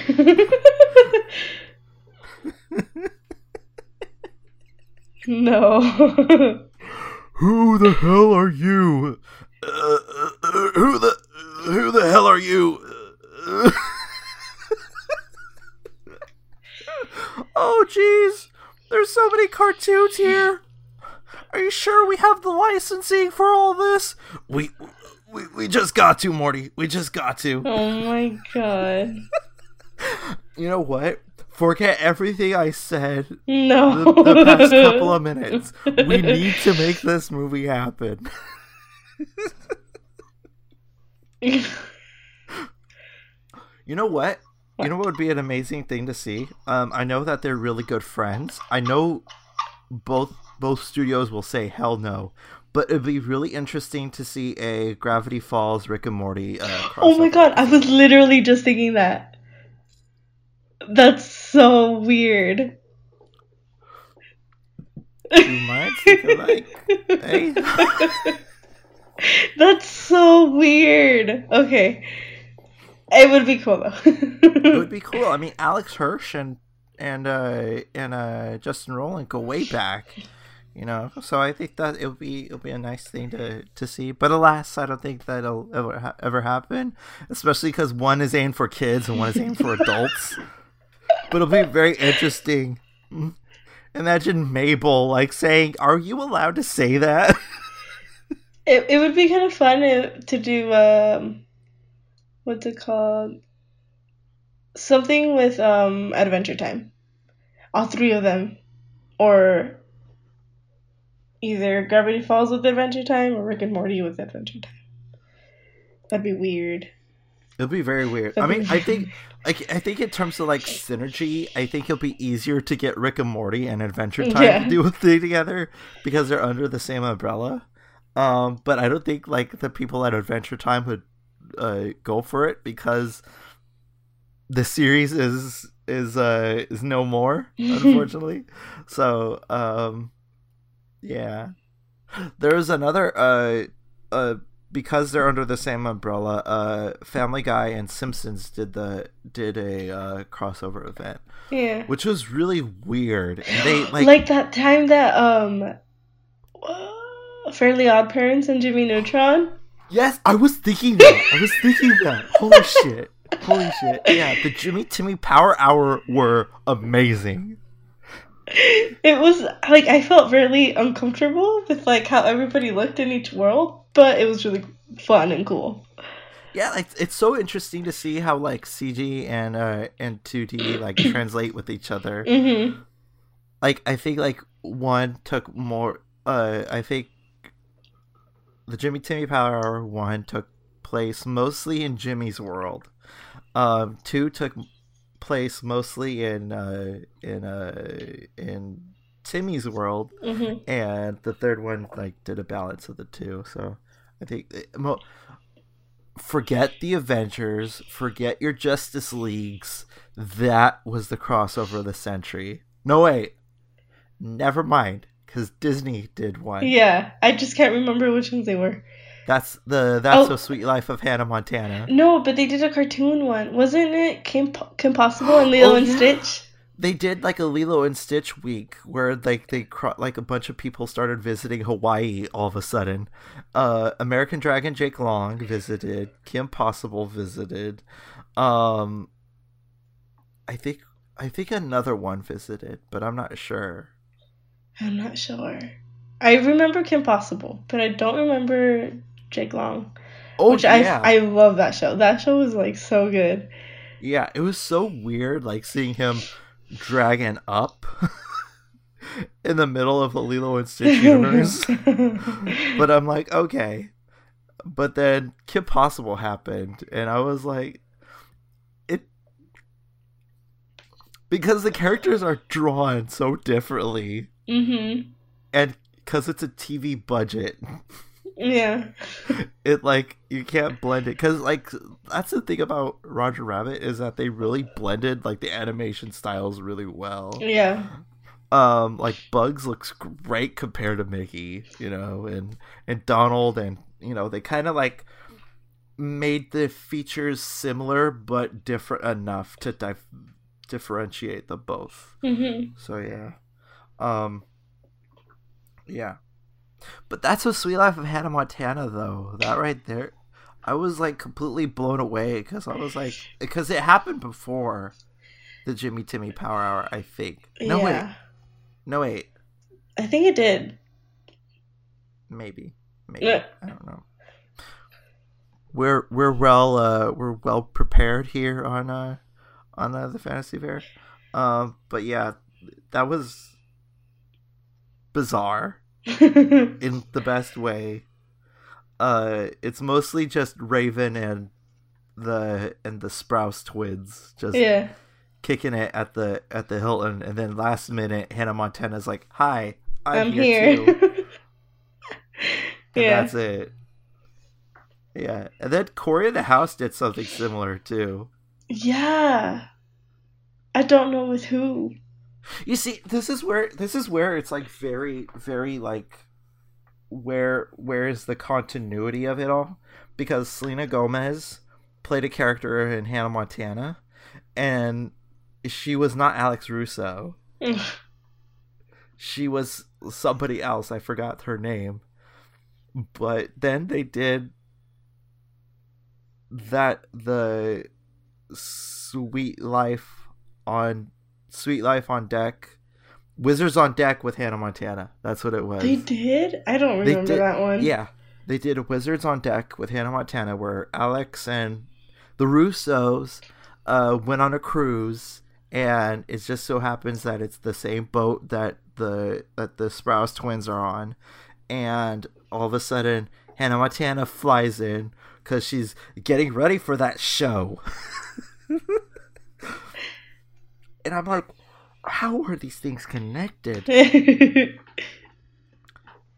[LAUGHS] no. Who the hell are you? Uh, uh, uh, who the who the hell are you? oh, jeez. There's so many cartoons here. Are you sure we have the licensing for all this? We we, we just got to, Morty. We just got to. Oh my god. [LAUGHS] you know what? Forget everything I said no. the, the past couple of minutes. We need to make this movie happen. [LAUGHS] you know what? You know what would be an amazing thing to see? Um, I know that they're really good friends. I know both both studios will say hell no, but it'd be really interesting to see a Gravity Falls Rick and Morty. Uh, oh my god! I was literally just thinking that. That's so weird. You might like, hey. [LAUGHS] That's so weird. Okay. It would be cool though. it would [LAUGHS] be cool. I mean, Alex Hirsch and and uh, and uh, Justin Roiland go way back, you know. So I think that it'll be it'll be a nice thing to to see. But alas, I don't think that'll ever ha- ever happen, especially because one is aimed for kids and one is aimed for adults. But it'll be very interesting. Imagine Mabel like saying, "Are you allowed to say that?" it it would be kind of fun to do. Um what's it called? Something with um Adventure Time. All three of them, or either Gravity Falls with Adventure Time or Rick and Morty with Adventure Time. That'd be weird. It'll be very weird. I mean, I think, like, I think in terms of like synergy, I think it'll be easier to get Rick and Morty and Adventure Time Yeah. to do a thing together because they're under the same umbrella. Um, but I don't think like the people at Adventure Time would uh, go for it because the series is is uh is no more unfortunately. [LAUGHS] so um, yeah, there's another uh uh because they're under the same umbrella, uh, Family Guy and Simpsons did the did a uh, crossover event, Yeah. which was really weird. And they [GASPS] Like, like, that time that um Fairly Odd Parents and Jimmy Neutron. yes, I was thinking that. I was thinking that. [LAUGHS] Holy shit! Holy shit! Yeah, the Jimmy Timmy Power Hour were amazing. It was like I felt really uncomfortable with like how everybody looked in each world, but it was really fun and cool. Yeah, like it's so interesting to see how like CG and uh and 2D like [CLEARS THROAT] translate with each other. Mhm. like I think like one took more uh I think the Jimmy Timmy Power Hour one took place mostly in Jimmy's world. Um two took place mostly in uh in uh in Timmy's world Mhm. and the third one like did a balance of the two. So I think it- mo- forget the Avengers, forget your Justice Leagues. That was the crossover of the century. No wait, never mind, because Disney did one. Yeah, I just can't remember which ones they were. That's the That's Oh. So Suite Life of Hannah Montana. No, but they did a cartoon one, wasn't it? Kim, Kim Possible and Lilo Oh, and yeah. Stitch. They did like a Lilo and Stitch week where like they cro- like a bunch of people started visiting Hawaii all of a sudden. Uh, American Dragon Jake Long visited. Kim Possible visited. Um, I think I think another one visited, but I'm not sure. I'm not sure. I remember Kim Possible, but I don't remember Jake Long. Oh which yeah, I I love that show. That show was like so good. yeah. It was so weird, like seeing him dragging up [LAUGHS] in the middle of the Lilo and Stitch universe. [LAUGHS] but I'm like, okay. But then Kim Possible happened, and I was like, it because the characters are drawn so differently, mhm. and because it's a TV budget, Yeah. [LAUGHS] it like you can't blend it. Because like that's the thing about Roger Rabbit is that they really blended like the animation styles really well. Yeah. um like bugs looks great compared to mickey you know and and donald and you know they kind of like made the features similar but different enough to dif- differentiate them both Mhm. so yeah um yeah but that's a suite life of hannah montana though. That right there i was like completely blown away because i was like because it happened before the jimmy timmy power hour i think. No wait. No wait. I think it did. maybe. Maybe. Yeah. i don't know. We're we're well uh we're well prepared here on uh on uh, the fantasy fair. Um but yeah that was bizarre [LAUGHS] in the best way uh it's mostly just raven and the and the sprouse twins just yeah. kicking it at the at the hilton and then last minute hannah montana's like hi i'm, I'm, here, here. too [LAUGHS] and yeah. that's it. Yeah, and then Cory in the House did something similar too. Yeah. I don't know with who. You see, this is where this is where it's like very, very like where where is the continuity of it all? Because Selena Gomez played a character in Hannah Montana, and she was not Alex Russo. [LAUGHS] she was somebody else. I forgot her name. But then they did that the Suite Life on Suite Life on Deck, Wizards on Deck with Hannah Montana. That's what it was. They did? I don't remember did- that one. Yeah, they did Wizards on Deck with Hannah Montana, where Alex and the Russos uh, went on a cruise, and it just so happens that it's the same boat that the that the Sprouse twins are on, and all of a sudden Hannah Montana flies in because she's getting ready for that show. [LAUGHS] and I'm like, how are these things connected? [LAUGHS]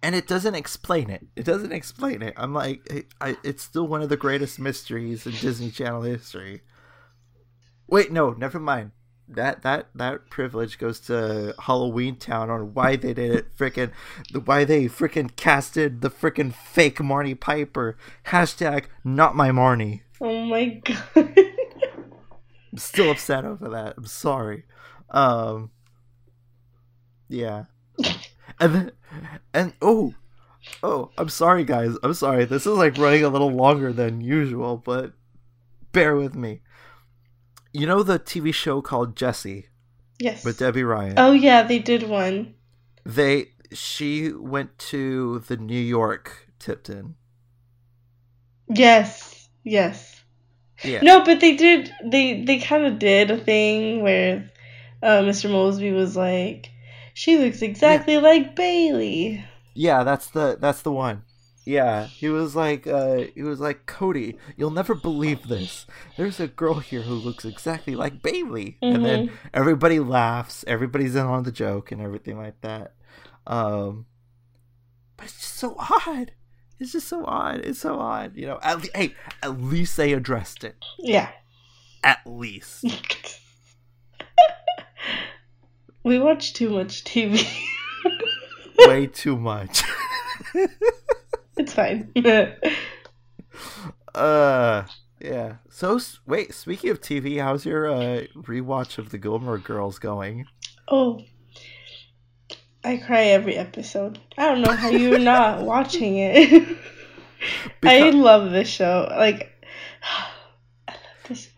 and it doesn't explain it. It doesn't explain it. I'm like, it, I, it's still one of the greatest mysteries in Disney Channel history. Wait, no, never mind. That that that privilege goes to Halloween Town on why they did it. Freaking, why they freaking casted the freaking fake Marnie Piper. Hashtag not my Marnie. oh my [LAUGHS] god. I'm still upset over that. I'm sorry. Um, yeah, and then and oh, oh, I'm sorry, guys. I'm sorry. This is like running a little longer than usual, but bear with me. You know the TV show called Jessie? yes. with Debby Ryan. Oh yeah, they did one. They she went to the New York Tipton. Yes. Yes. Yeah. No, but they did. They they kind of did a thing where uh, Mr. Moseby was like, "She looks exactly like Bailey." Yeah, that's the that's the one. Yeah, he was like, uh, he was like, Cody, you'll never believe this. There's a girl here who looks exactly like Bailey, and then everybody laughs. Everybody's in on the joke and everything like that. Um, but it's just so odd. It's just so odd. It's so odd. You know. At le- hey, at least they addressed it. Yeah. At least. [LAUGHS] we watch too much TV. [LAUGHS] Way too much. [LAUGHS] it's fine. Uh, yeah. So wait, speaking of TV, how's your uh rewatch of the Gilmore Girls going? oh, I cry every episode. I don't know how you're [LAUGHS] not watching it. [LAUGHS] I love this show. Like, [SIGHS] I love this.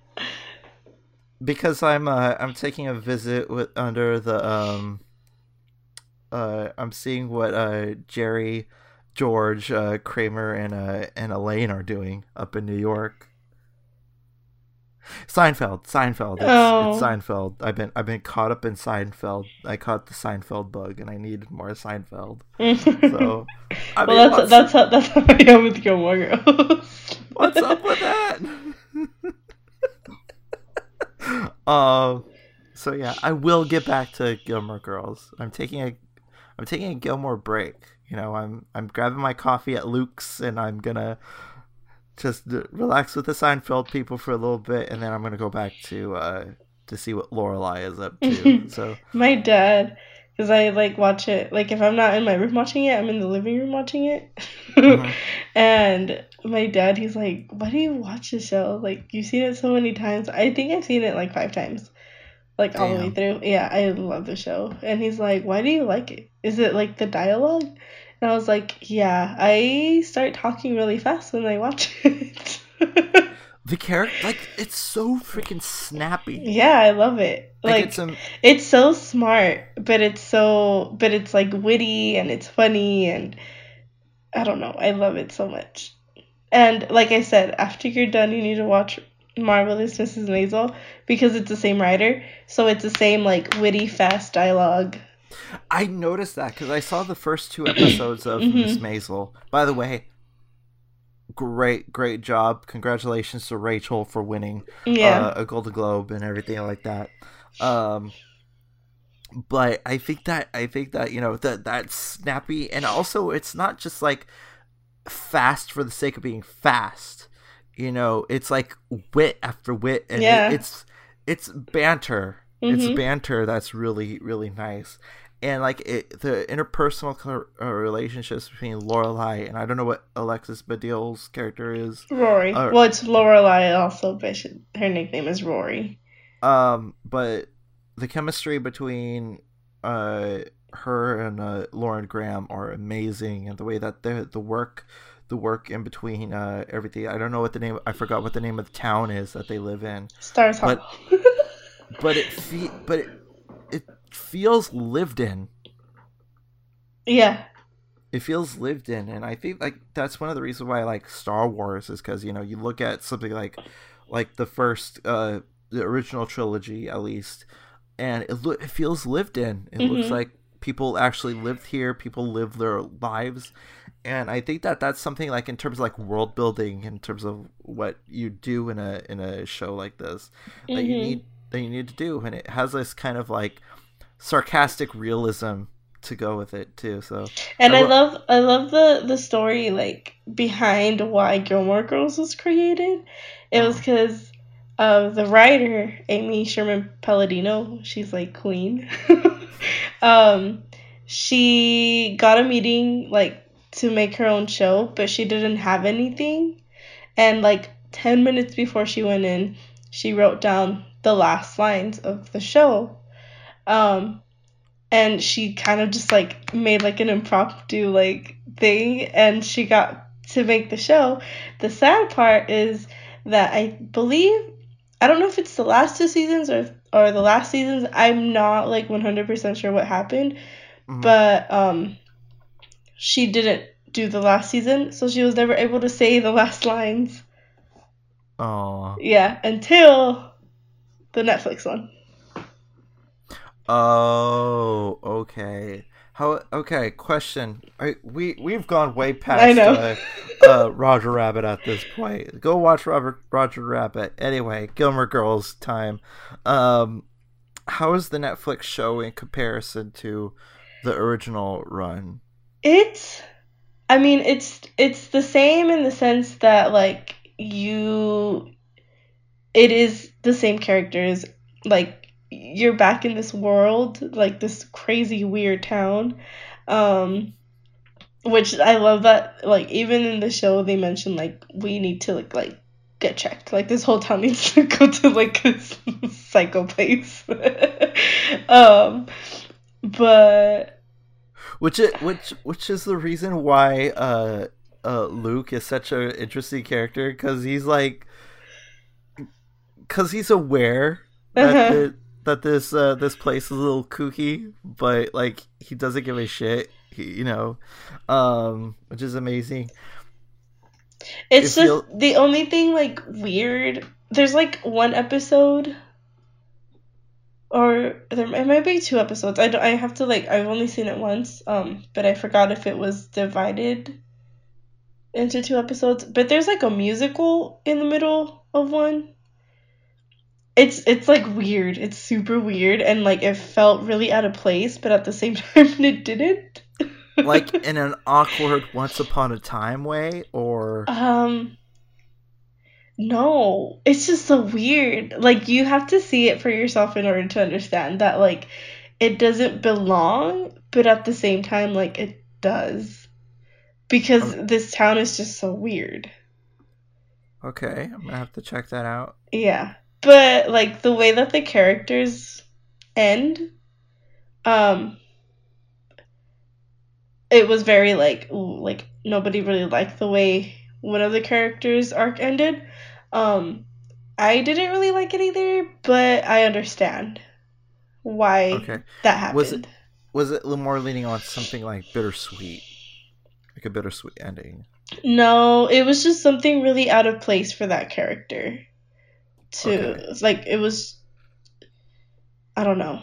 because I'm uh I'm taking a visit with under the um uh I'm seeing what uh Jerry, George, uh Kramer and uh and Elaine are doing up in New York. Seinfeld, Seinfeld, it's, Oh. it's Seinfeld. I've been I've been caught up in Seinfeld. I caught the Seinfeld bug, and I needed more Seinfeld. [LAUGHS] So, I well, what's, that's that's how that's how I am with Gilmore Girls. [LAUGHS] what's up with that? [LAUGHS] um, so yeah, I will get back to Gilmore Girls. I'm taking a, I'm taking a Gilmore break. You know, I'm I'm grabbing my coffee at Luke's, and I'm gonna just relax with the Seinfeld people for a little bit, and then I'm gonna go back to uh to see what Lorelai is up to. [LAUGHS] so My dad, because I like watch it. Like if I'm not in my room watching it, I'm in the living room watching it. Mhm. [LAUGHS] and my dad, he's like, "Why do you watch the show? Like you've seen it so many times. I think I've seen it like five times, like all the way through. Yeah, I love the show." And he's like, "Why do you like it? Is it like the dialogue?" And I was like, "Yeah, I start talking really fast when I watch [LAUGHS] it." the character, like, it's so freaking snappy. yeah, I love it. Like, Like, it's um, it's so smart, but it's so but it's like witty and it's funny and I don't know. I love it so much. And like I said, after you're done, you need to watch Marvelous Mrs. Maisel because it's the same writer, so it's the same like witty, fast dialogue. I noticed that because I saw the first two episodes of Mm-hmm. Miss Maisel. By the way, great, great job! Congratulations to Rachel for winning Yeah. uh, a Golden Globe and everything like that. Um, but I think that I think that you know that that's snappy, and also it's not just like fast for the sake of being fast. You know, it's like wit after wit, and it- it's it's banter. It's Mhm. banter that's really really nice, and like it, the interpersonal uh, relationships between Lorelai and I don't know what Alexis Bledel's character is, Rory. uh, well, it's Lorelai also, but she, her nickname is Rory. um, but the chemistry between uh her and uh, Lauren Graham are amazing, and the way that the the work, the work in between uh everything. I don't know what the name. I forgot what the name of the town is that they live in. Stars But- Hollow. [LAUGHS] but it fe- but it feels lived in. yeah. It feels lived in, and I think like that's one of the reasons why I like Star Wars is because you know you look at something like like the first, uh, the original trilogy at least, and it lo- it feels lived in. It looks Mhm. like people actually lived here. People live their lives, and I think that that's something like in terms of like world building, in terms of what you do in a in a show like this, that you Mhm. need that you need to do, and it has this kind of like sarcastic realism to go with it too. So And I I, love I love the the story like behind why Gilmore Girls was created. It was because of the writer Amy Sherman Palladino. She's like queen. [LAUGHS] um, she got a meeting like to make her own show, but she didn't have anything. And like ten minutes before she went in, she wrote down the last lines of the show. Um, and she kind of just like made like an impromptu like thing and she got to make the show. The sad part is that i believe i don't know if it's the last two seasons or or the last seasons i'm not like 100% sure what happened Mhm. but um she didn't do the last season so she was never able to say the last lines. Oh, yeah until the netflix one oh, okay. How? Okay, question. I, we we've gone way past I know. Uh, uh, Roger Rabbit at this point. Go watch Robert Roger Rabbit. Anyway, Gilmore Girls time. Um, how is the Netflix show in comparison to the original run? It's I mean it's it's the same in the sense that like you it is the same characters like you're back in this world like this crazy weird town. Um which I love that like even in the show they mention like we need to like like get checked. Like this whole town [LAUGHS] needs to go to like a psycho place. [LAUGHS] Um but Which it which which is the reason why uh uh Luke is such an interesting character because he's like because he's aware that Uh-huh. the, that this uh this place is a little kooky, but like he doesn't give a shit. He, you know, um, which is amazing. It's It feel- just the only thing like weird. There's like one episode, or there it might be two episodes. I don't, I have to like I've only seen it once. Um, but I forgot if it was divided into two episodes. But there's like a musical in the middle of one. It's it's like weird. It's super weird and like it felt really out of place, but at the same [LAUGHS] time it didn't. Like [LAUGHS] in an awkward once upon a time way, or Um no, it's just so weird. Like you have to see it for yourself in order to understand that like it doesn't belong, but at the same time like it does. Because this town is just so weird. okay, I'm gonna have to check that out. Yeah. But like the way that the characters end um it was very like ooh, like nobody really liked the way one of the characters arc ended. Um I didn't really like it either, but I understand why Okay, that happened. Was it- was it a little more leaning on something like bittersweet, like a bittersweet ending? No, it was just something really out of place for that character. To Okay. it's like it was I don't know.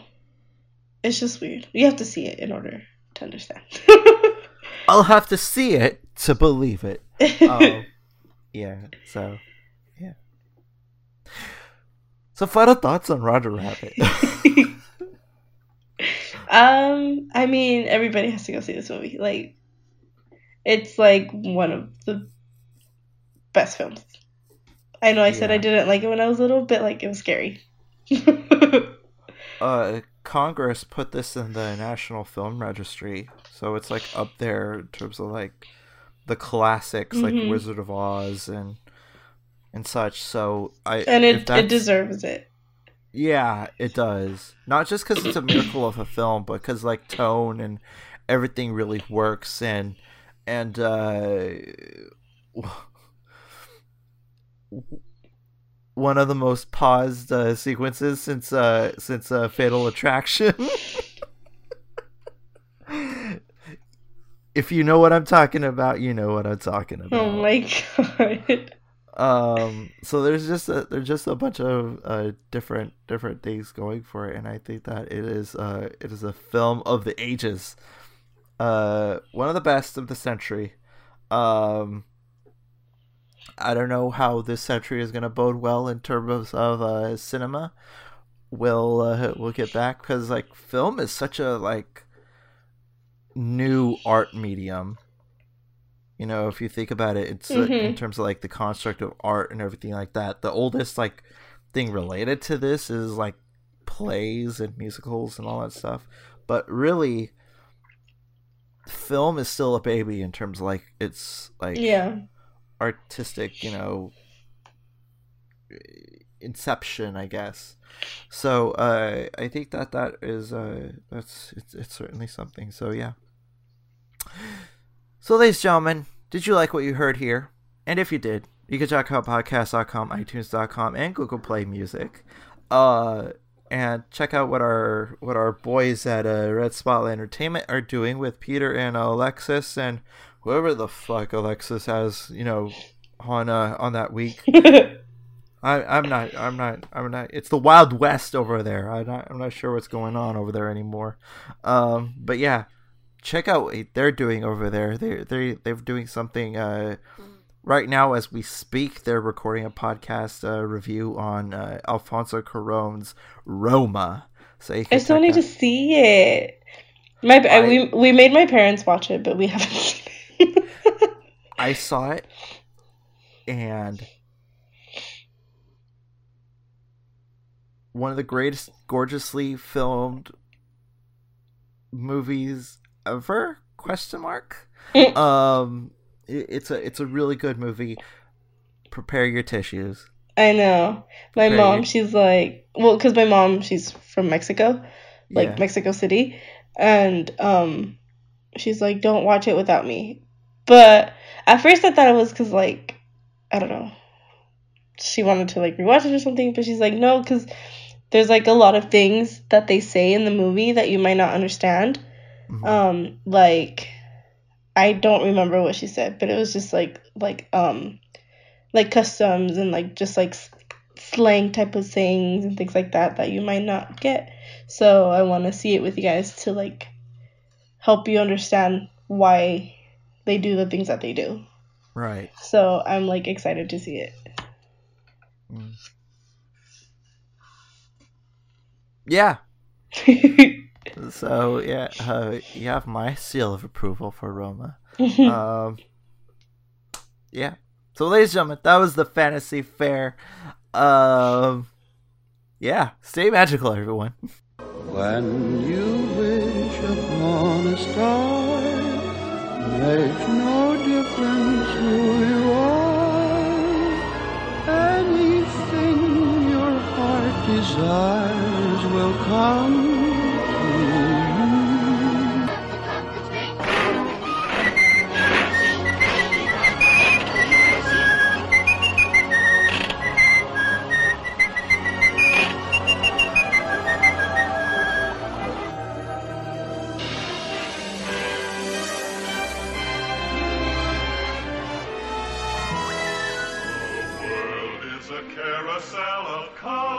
It's just weird. You have to see it in order to understand. [LAUGHS] I'll have to see it to believe it. Um, [LAUGHS] yeah. So, yeah. So, final thoughts on Roger Rabbit. [LAUGHS] um, I mean, everybody has to go see this movie. Like, it's like one of the best films. I know I said I didn't like it when I was little, but like it was scary. [LAUGHS] uh, Congress put this in the National Film Registry, so it's like up there in terms of like the classics, Mhm. like Wizard of Oz and and such. So I and it it deserves it. Yeah, it does. Not just because it's a miracle of a film, but because like tone and everything really works, and and uh, one of the most paused uh, sequences since uh, since uh, Fatal Attraction. [LAUGHS] if you know what I'm talking about, you know what I'm talking about. Oh my god. um so there's just a there's just a bunch of uh different different things going for it and i think that it is uh it is a film of the ages uh one of the best of the century um i don't know how this century is going to bode well in terms of uh cinema we'll uh, we'll get back because like film is such a like new art medium you know, if you think about it, it's uh, in terms of like the construct of art and everything like that. The oldest like thing related to this is like plays and musicals and all that stuff. But really, film is still a baby in terms of like its like Yeah. Artistic, you know, inception, I guess. So uh, I think that that is uh, that's it's, it's certainly something. So yeah. So, ladies and gentlemen, did you like what you heard here? And if you did, you can check out podcast.com, iTunes.com, and Google Play Music. Uh, and check out what our what our boys at uh, Red Spotlight Entertainment are doing with Peter and Alexis and whoever the fuck Alexis has, you know, on uh, on that week. [LAUGHS] I, I'm not. I'm not. I'm not. It's the Wild West over there. I'm not. I'm not sure what's going on over there anymore. Um, but yeah, check out what they're doing over there. They they they're doing something. Uh, right now as we speak, they're recording a podcast uh, review on uh, Alfonso Cuarón's Roma. So I still need to see it. My I- we we made my parents watch it, but we [LAUGHS] haven't seen it. I saw it, and one of the greatest, gorgeously filmed movies ever? Question mark. [LAUGHS] um, it, it's a it's a really good movie. Prepare your tissues. I know. My Okay. mom, she's like, well, because my mom, she's from Mexico, like Yeah. Mexico City, and um, she's like, don't watch it without me. But at first, I thought it was because like, I don't know, she wanted to like rewatch it or something. But she's like, no, because there's like a lot of things that they say in the movie that you might not understand. Mhm. Um, like, I don't remember what she said, but it was just like like um like customs and like just like slang type of sayings and things like that that you might not get. So I want to see it with you guys to like help you understand why they do the things that they do. Right. So I'm like excited to see it. Yeah. [LAUGHS] So yeah, uh, you have my seal of approval for Roma. [LAUGHS] um, yeah. So, ladies and gentlemen, that was the Fantasy Faire. Um, yeah. Stay magical, everyone. When you wish upon a star, makes no difference who you are. Anything your heart desires will come